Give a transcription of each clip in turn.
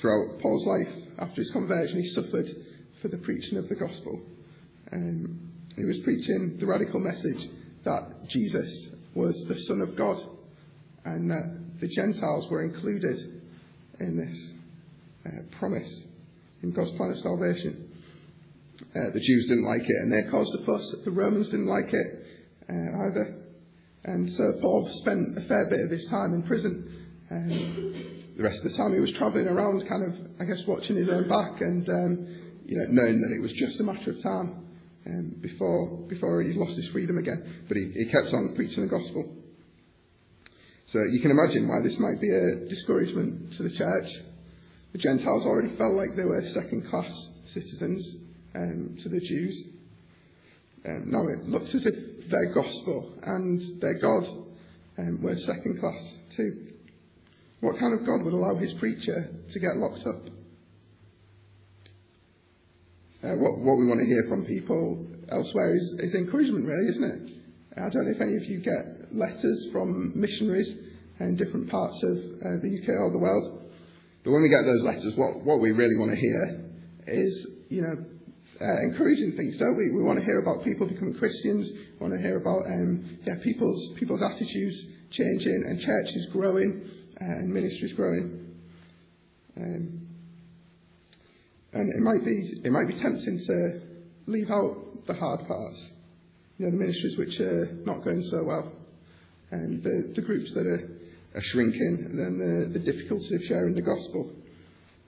throughout Paul's life after his conversion, he suffered for the preaching of the gospel. Um, he was preaching the radical message that Jesus was the Son of God and that the Gentiles were included in this uh, promise in God's plan of salvation. Uh, the Jews didn't like it and they caused a fuss. The Romans didn't like it uh, either. And so Paul spent a fair bit of his time in prison. Um, the rest of the time he was travelling around, kind of, I guess, watching his own back and, um, you know, knowing that it was just a matter of time um, before, before he lost his freedom again. But he, he kept on preaching the gospel. So you can imagine why this might be a discouragement to the church. The Gentiles already felt like they were second class citizens um, to the Jews. Um, now it looks as if their gospel and their God um, were second class too. What kind of God would allow his preacher to get locked up? Uh, what, what we want to hear from people elsewhere is, is encouragement, really, isn't it? I don't know if any of you get letters from missionaries in different parts of uh, the UK or the world. But when we get those letters, what, what we really want to hear is, you know, uh, encouraging things, don't we? We want to hear about people becoming Christians. We want to hear about um, yeah, people's, people's attitudes changing and churches growing and ministries growing. Um, and it might be it might be tempting to leave out the hard parts, you know, the ministries which are not going so well, and the, the groups that are, are shrinking, and then the, the difficulty of sharing the gospel,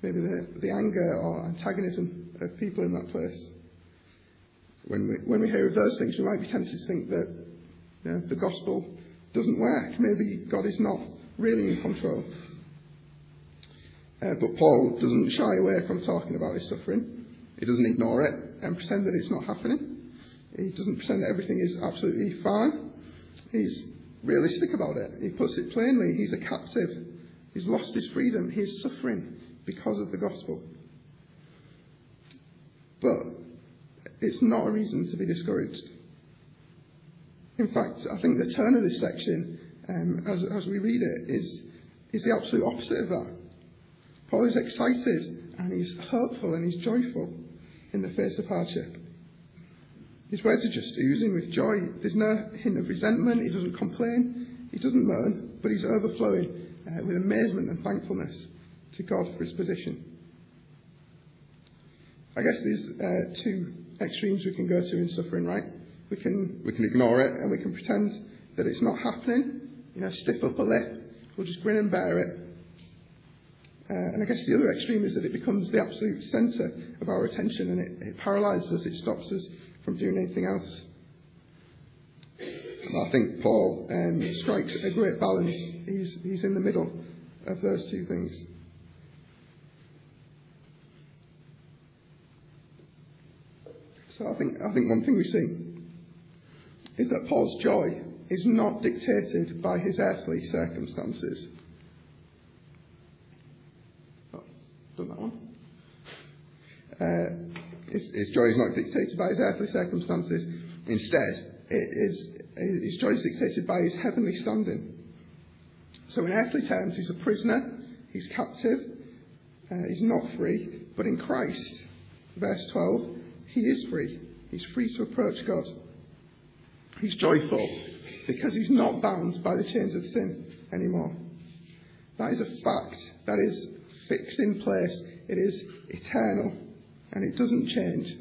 maybe the, the anger or antagonism of people in that place. When we, when we hear of those things, we might be tempted to think that you know, the gospel doesn't work. Maybe God is not really in control. Uh, but Paul doesn't shy away from talking about his suffering. He doesn't ignore it and pretend that it's not happening. He doesn't pretend that everything is absolutely fine. He's realistic about it. He puts it plainly. He's a captive. He's lost his freedom. He's suffering because of the gospel. But it's not a reason to be discouraged. In fact, I think the turn of this section, um, as, as we read it, is, is the absolute opposite of that. Paul is excited and he's hopeful and he's joyful in the face of hardship. His words are just oozing with joy. There's no hint of resentment. He doesn't complain. He doesn't moan, but he's overflowing uh, with amazement and thankfulness to God for his position. I guess there's uh, two extremes we can go to in suffering, right? We can, we can ignore it and we can pretend that it's not happening. You know, stiff upper lip. We'll just grin and bear it. Uh, and I guess the other extreme is that it becomes the absolute centre of our attention and it, it paralyses us, it stops us from doing anything else. And I think Paul um, strikes a great balance. He's, he's in the middle of those two things. So I think, I think one thing we see is that Paul's joy is not dictated by his earthly circumstances. done that one. Uh, his, his, joy is not dictated by his earthly circumstances. Instead, it is, his joy is dictated by his heavenly standing. So, in earthly terms, he's a prisoner, he's captive, uh, he's not free, but in Christ, verse 12, he is free. He's free to approach God. He's joyful because he's not bound by the chains of sin anymore. That is a fact. That is fixed in place, it is eternal, and it doesn't change.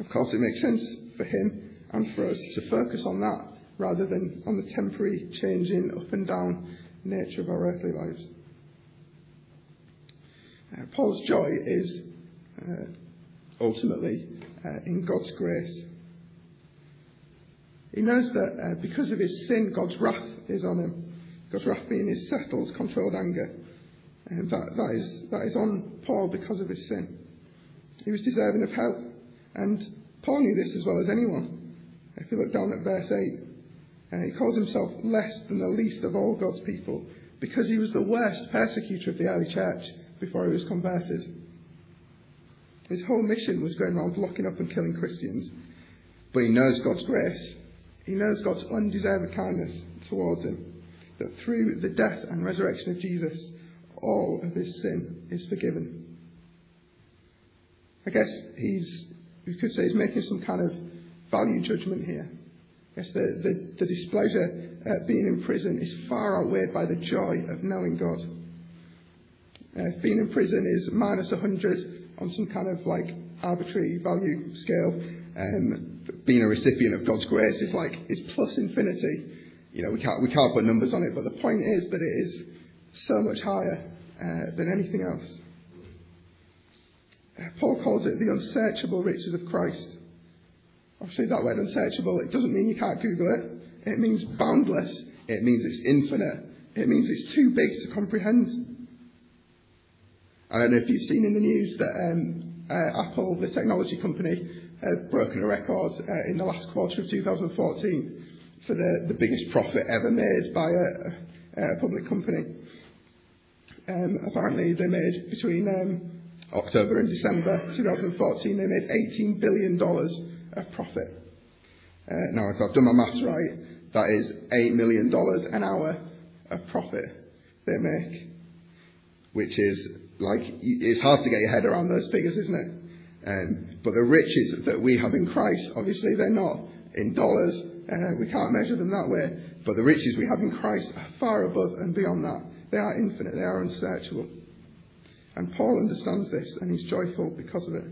Of course, it makes sense for him and for us to focus on that rather than on the temporary changing up and down nature of our earthly lives. Uh, Paul's joy is uh, ultimately uh, in God's grace. He knows that uh, because of his sin, God's wrath is on him. God's wrath being his settled, controlled anger. And that, that, is, that is on Paul because of his sin. He was deserving of hell. And Paul knew this as well as anyone. If you look down at verse 8, uh, he calls himself less than the least of all God's people because he was the worst persecutor of the early church before he was converted. His whole mission was going around locking up and killing Christians. But he knows God's grace. He knows God's undeserved kindness towards him. That through the death and resurrection of Jesus, all of his sin is forgiven. I guess he's, we could say he's making some kind of value judgment here. I guess the, the, the displeasure at being in prison is far outweighed by the joy of knowing God. Uh, being in prison is minus 100 on some kind of like arbitrary value scale. Um, being a recipient of God's grace is like is plus infinity. You know, we can't we can't put numbers on it, but the point is that it is so much higher uh, than anything else. Uh, Paul calls it the unsearchable riches of Christ. Obviously, that word unsearchable, it doesn't mean you can't Google it. It means boundless. It means it's infinite. It means it's too big to comprehend. I don't know if you've seen in the news that um, uh, Apple, the technology company, broken a record uh, in the last quarter of 2014 for the, biggest profit ever made by a, a public company. Um, apparently, they made between um, October and December 2014, they made $18 billion of profit. Uh, now, if I've done my maths right, that is $8 million an hour of profit they make, which is like, it's hard to get your head around those figures, isn't it? Um, but the riches that we have in Christ, obviously they're not in dollars, uh, we can't measure them that way, but the riches we have in Christ are far above and beyond that. They are infinite, they are unsearchable. And Paul understands this and he's joyful because of it.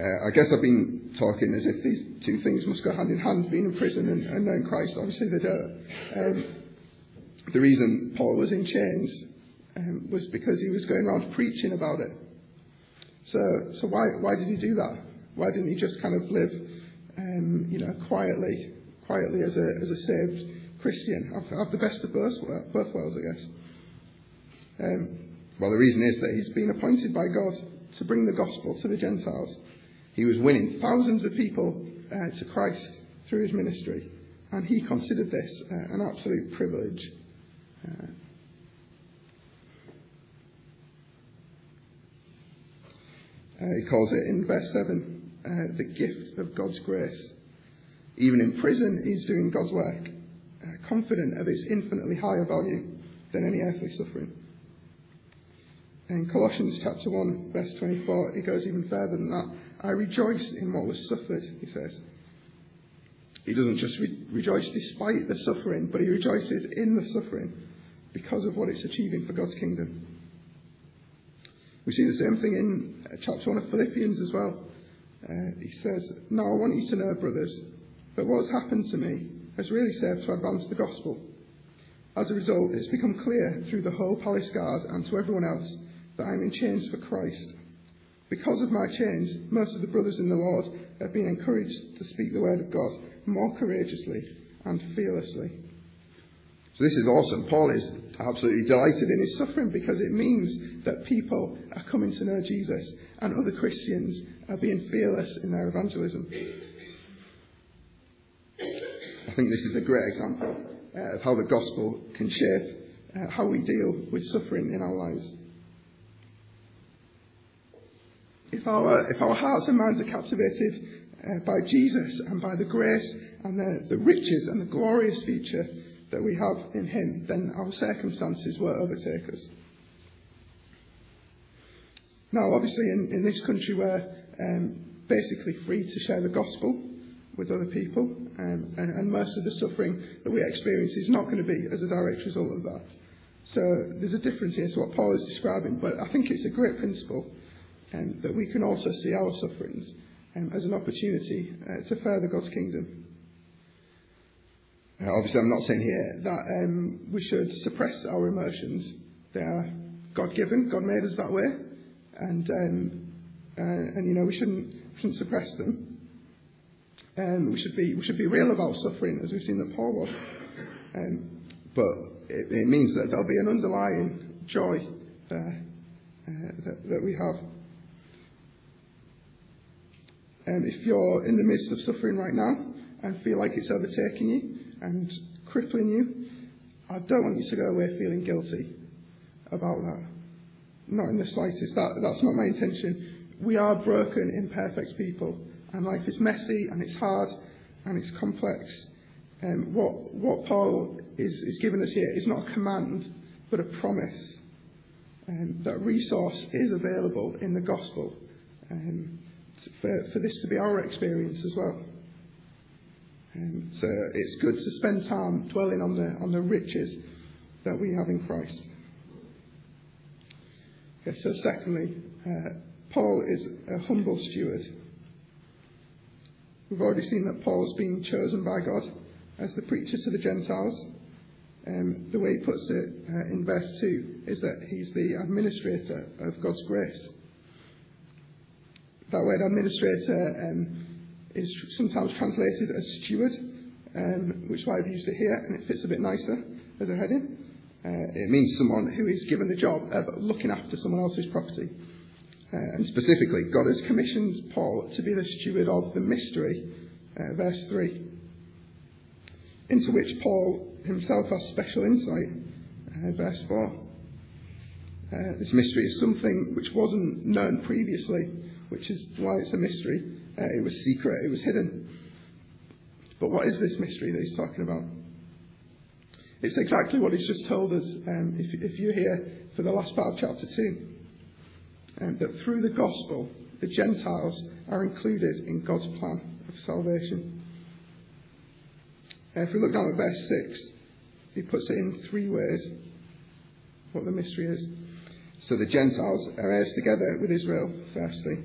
Uh, I guess I've been talking as if these two things must go hand in hand, being in prison and, and knowing Christ. Obviously, they don't. Um, the reason Paul was in chains um, was because he was going around preaching about it. So, so why, why did he do that? Why didn't he just kind of live, um, you know, quietly, quietly as a, as a saved Christian? Have, have the best of both, both worlds, I guess. Um, well, the reason is that he's been appointed by God to bring the gospel to the Gentiles. He was winning thousands of people uh, to Christ through his ministry, and he considered this uh, an absolute privilege. Uh, he calls it in verse 7 uh, the gift of God's grace. Even in prison, he's doing God's work, uh, confident of its infinitely higher value than any earthly suffering. In Colossians chapter 1, verse 24, it goes even further than that. I rejoice in what was suffered, he says. He doesn't just re- rejoice despite the suffering, but he rejoices in the suffering because of what it's achieving for God's kingdom. We see the same thing in uh, chapter 1 of Philippians as well. Uh, he says, Now I want you to know, brothers, that what has happened to me has really served to advance the gospel. As a result, it's become clear through the whole palace guard and to everyone else that I am in chains for Christ. Because of my chains, most of the brothers in the Lord have been encouraged to speak the word of God more courageously and fearlessly. So this is awesome. Paul is absolutely delighted in his suffering because it means that people are coming to know Jesus and other Christians are being fearless in their evangelism. I think this is a great example uh, of how the gospel can shape uh, how we deal with suffering in our lives. if our, if our hearts and minds are captivated uh, by Jesus and by the grace and the, the riches and the glorious future that we have in Him, then our circumstances will overtake us. Now, obviously, in, in this country, we're um, basically free to share the gospel with other people, um, and, and most of the suffering that we experience is not going to be as a direct result of that. So there's a difference here to what Paul is describing, but I think it's a great principle um, that we can also see our sufferings um, as an opportunity uh, to further God's kingdom. Uh, obviously, I'm not saying here that um, we should suppress our emotions. They are God given, God made us that way, and, um, uh, and you know, we shouldn't, shouldn't suppress them. Um, we, should be, we should be real about suffering, as we've seen that Paul was. Um, but it, it means that there'll be an underlying joy there uh, that, that we have. Um, if you're in the midst of suffering right now and feel like it's overtaking you and crippling you, I don't want you to go away feeling guilty about that. Not in the slightest. That, that's not my intention. We are broken, imperfect people, and life is messy and it's hard and it's complex. Um, what, what Paul is, is giving us here is not a command but a promise. Um, that resource is available in the gospel um, for, for this to be our experience as well. Um, so it's good to spend time dwelling on the, on the riches that we have in Christ. Okay, so secondly, uh, Paul is a humble steward. We've already seen that Paul's been chosen by God as the preacher to the Gentiles. Um, the way he puts it uh, in verse 2 is that he's the administrator of God's grace. That word administrator um, is sometimes translated as steward, um, which is why I've used it here, and it fits a bit nicer as a heading. Uh, it means someone who is given the job of looking after someone else's property. Uh, and specifically, God has commissioned Paul to be the steward of the mystery, uh, verse 3, into which Paul himself has special insight, uh, verse 4. Uh, this mystery is something which wasn't known previously, which is why it's a mystery. Uh, it was secret, it was hidden. But what is this mystery that he's talking about? It's exactly what he's just told us um, if, if, you're here for the last part of chapter 2. Um, that through the gospel, the Gentiles are included in God's plan of salvation. Uh, if we look down at verse 6, he puts it in three ways what the mystery is. So the Gentiles are heirs together with Israel, firstly.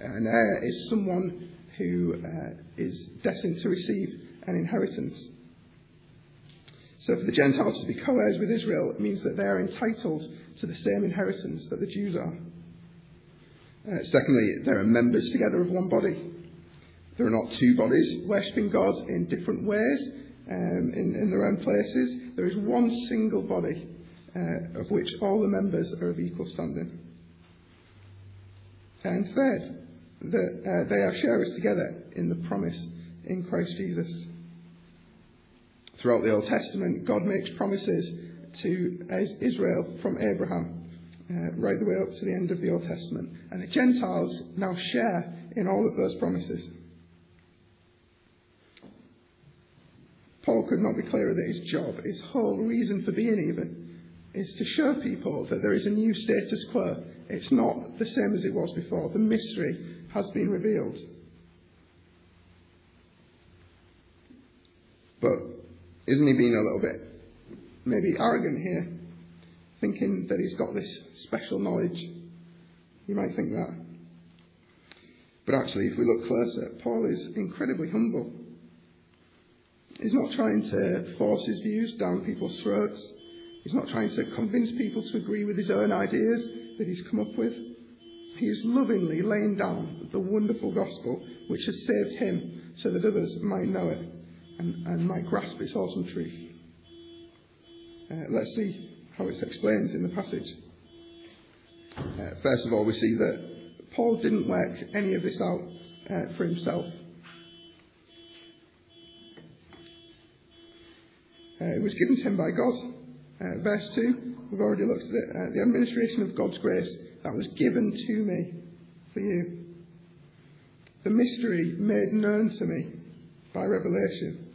An heir is someone who uh, is destined to receive an inheritance. So for the Gentiles to be co heirs with Israel it means that they are entitled to the same inheritance that the Jews are. Uh, secondly, they are members together of one body. There are not two bodies worshipping God in different ways um, in, in, their own places. There is one single body uh, of which all the members are of equal standing. And third, that uh, they are sharers together in the promise in Christ Jesus. Throughout the Old Testament, God makes promises to Israel from Abraham uh, right the way up to the end of the Old Testament. And the Gentiles now share in all of those promises. Paul could not be clearer that his job, his whole reason for being even, is to show people that there is a new status quo. It's not the same as it was before. The mystery has been revealed. But isn't he being a little bit maybe arrogant here, thinking that he's got this special knowledge? You might think that. But actually, if we look closer, Paul is incredibly humble. He's not trying to force his views down people's throats. He's not trying to convince people to agree with his own ideas that he's come up with. He is lovingly laying down the wonderful gospel which has saved him so that others might know it and, and might grasp its awesome truth. Uh, let's see how it's explained in the passage. Uh, first of all, we see that Paul didn't work any of this out uh, for himself. Uh, it was given to him by God. Uh, verse 2, we've already looked at it. Uh, the administration of God's grace that was given to me for you. The mystery made known to me by revelation.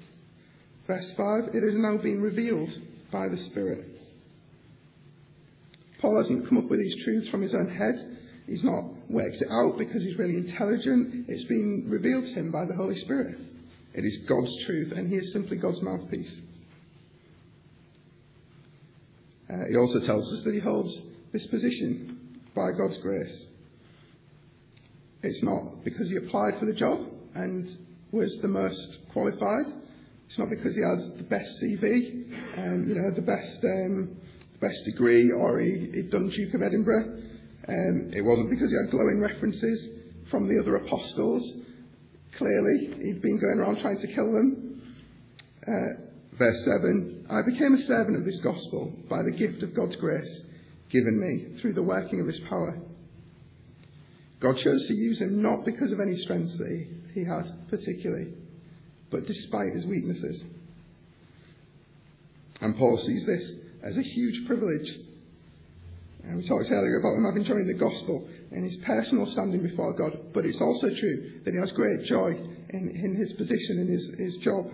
Verse 5 It has now been revealed by the Spirit. Paul hasn't come up with these truths from his own head. He's not worked it out because he's really intelligent. It's been revealed to him by the Holy Spirit. It is God's truth, and he is simply God's mouthpiece. Uh, he also tells us that he holds this position by God's grace. It's not because he applied for the job and was the most qualified. It's not because he had the best CV, um, you know, the best um, best degree, or he, he'd done Duke of Edinburgh. Um, it wasn't because he had glowing references from the other apostles. Clearly, he'd been going around trying to kill them. Uh, verse 7 I became a servant of this gospel by the gift of God's grace given me through the working of his power. God chose to use him not because of any strengths that he, he had particularly, but despite his weaknesses. And Paul sees this as a huge privilege. And we talked earlier about him having joined the gospel and his personal standing before God, but it's also true that he has great joy in, in his position, in his, his job.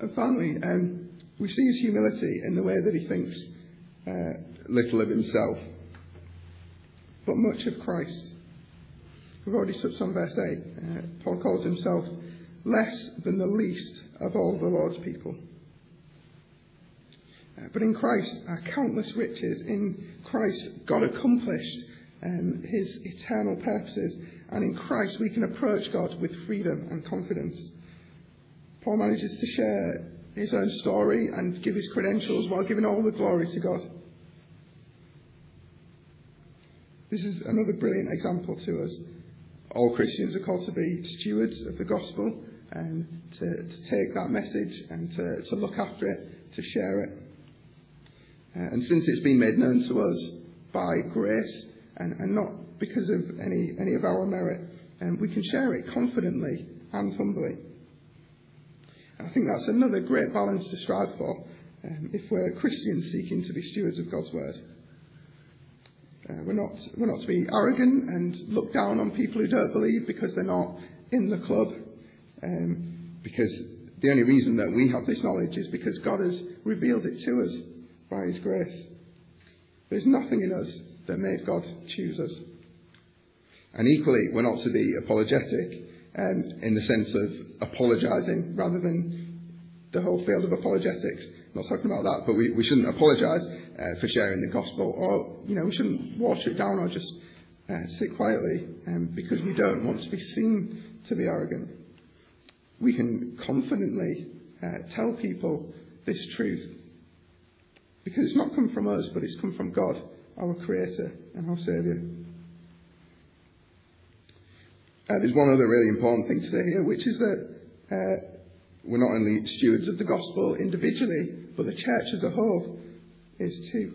And finally, um, we see his humility in the way that he thinks uh, little of himself, but much of Christ. We've already touched on verse 8. Uh, Paul calls himself less than the least of all the Lord's people. Uh, but in Christ are countless riches. In Christ, God accomplished um, his eternal purposes. And in Christ, we can approach God with freedom and confidence. Paul manages to share his own story and give his credentials while giving all the glory to God. This is another brilliant example to us. All Christians are called to be stewards of the gospel and to, to take that message and to, to look after it, to share it. Uh, and since it's been made known to us by grace and, and not because of any, any of our merit, um, we can share it confidently and humbly. I think that's another great balance to strive for um, if we're Christians seeking to be stewards of God's word. Uh, we're, not, we're not to be arrogant and look down on people who don't believe because they're not in the club. Um, because the only reason that we have this knowledge is because God has revealed it to us by His grace. There's nothing in us that made God choose us. And equally, we're not to be apologetic um, in the sense of apologising rather than the whole field of apologetics. I'm not talking about that, but we, we shouldn't apologise uh, for sharing the gospel, or you know, we shouldn't water it down or just uh, sit quietly um, because we don't want to be seen to be arrogant. We can confidently uh, tell people this truth because it's not come from us, but it's come from God, our Creator and our Saviour. Uh, there's one other really important thing to say here, which is that uh, we're not only stewards of the gospel individually, but the church as a whole is too.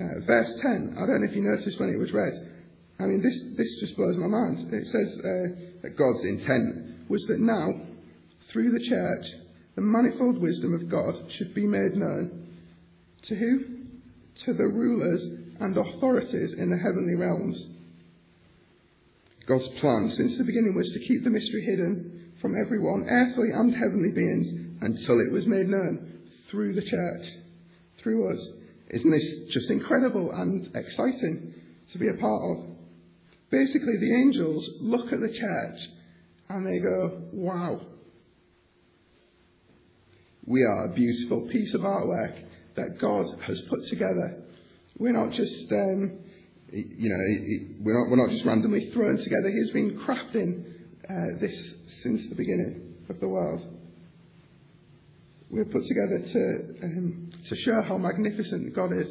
Uh, verse 10, I don't know if you noticed when it was read. I mean, this, this just blows my mind. It says uh, that God's intent was that now, through the church, the manifold wisdom of God should be made known. To who? To the rulers and authorities in the heavenly realms. God's plan since the beginning was to keep the mystery hidden from everyone, earthly and heavenly beings, until it was made known through the church through us. Isn't this just incredible and exciting to be a part of? Basically, the angels look at the church and they go, wow. We are a beautiful piece of artwork that God has put together. We're not just, um, you know, we're not, we're not just randomly thrown together. He's been crafting uh, this since the beginning of the world we're put together to, um, to show how magnificent God is.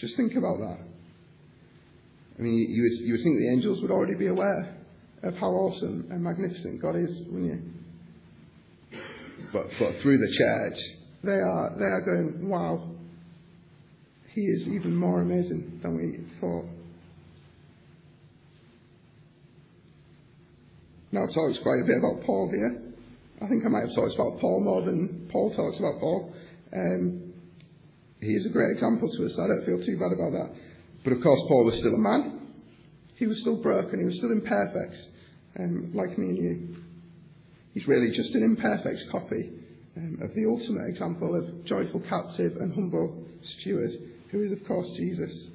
Just think about that. I mean, you would, you would think the angels would already be aware of how awesome and magnificent God is, wouldn't you? But, but through the church, they are, they are going, wow, he is even more amazing than we thought. Now, it talks quite a bit about Paul here. I think I might have talked about Paul more than Paul talks about Paul. Um, he is a great example to us, I don't feel too bad about that. But of course, Paul was still a man. He was still broken. He was still imperfect, um, like me and you. He's really just an imperfect copy um, of the ultimate example of joyful captive and humble steward, who is, of course, Jesus.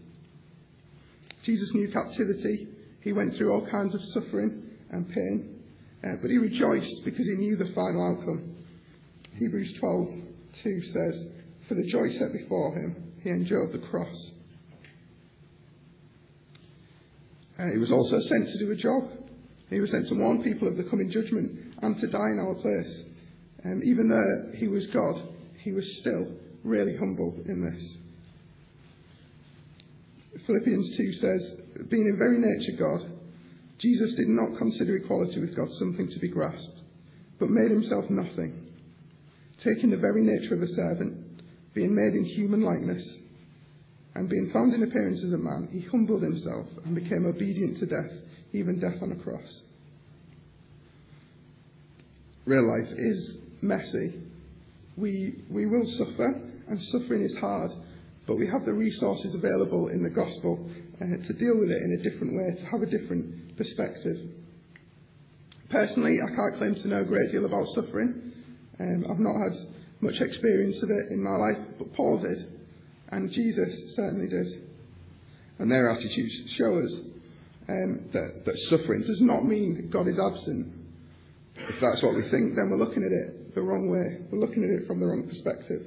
Jesus knew captivity. He went through all kinds of suffering and pain. Uh, but he rejoiced because he knew the final outcome. Hebrews 12:2 says, For the joy set before him, he endured the cross. Uh, he was also sent to do a job. He was sent to warn people of the coming judgment and to die in our place. Um, even though he was God, he was still really humble in this. Philippians 2 says, Being in very nature God, Jesus did not consider equality with God something to be grasped, but made himself nothing, taking the very nature of a servant, being made in human likeness, and being found in appearance as a man, he humbled himself and became obedient to death, even death on a cross. Real life is messy. We, we will suffer, and suffering is hard, but we have the resources available in the gospel uh, to deal with it in a different way, to have a different perspective. Personally, I can't claim to know a great deal about suffering. Um, I've not had much experience of it in my life, but Paul did, and Jesus certainly did. And their attitudes show us um, that, that suffering does not mean God is absent. If that's what we think, then we're looking at it the wrong way. We're looking at it from the wrong perspective.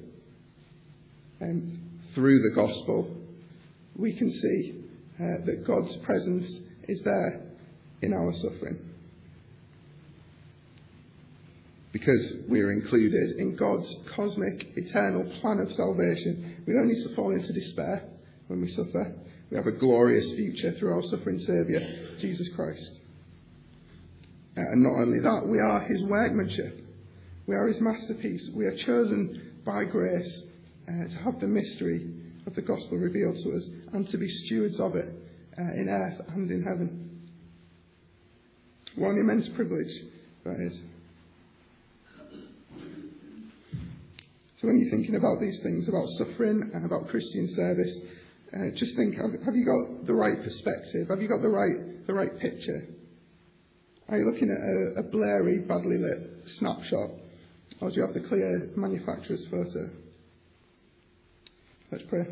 Um, through the gospel, we can see uh, that God's presence is there in our suffering. Because we are included in God's cosmic, eternal plan of salvation, we don't need to fall into despair when we suffer. We have a glorious future through our suffering Saviour, Jesus Christ. Uh, and not only that, we are His workmanship. We are His masterpiece. We are chosen by grace uh, to have the mystery of the gospel revealed to us and to be stewards of it uh, in earth and in heaven. What an immense privilege that is. So when you're thinking about these things, about suffering and about Christian service, uh, just think: have, have, you got the right perspective? Have you got the right the right picture? Are you looking at a, a blurry, badly lit snapshot, or do you have the clear manufacturer's photo? Let's pray.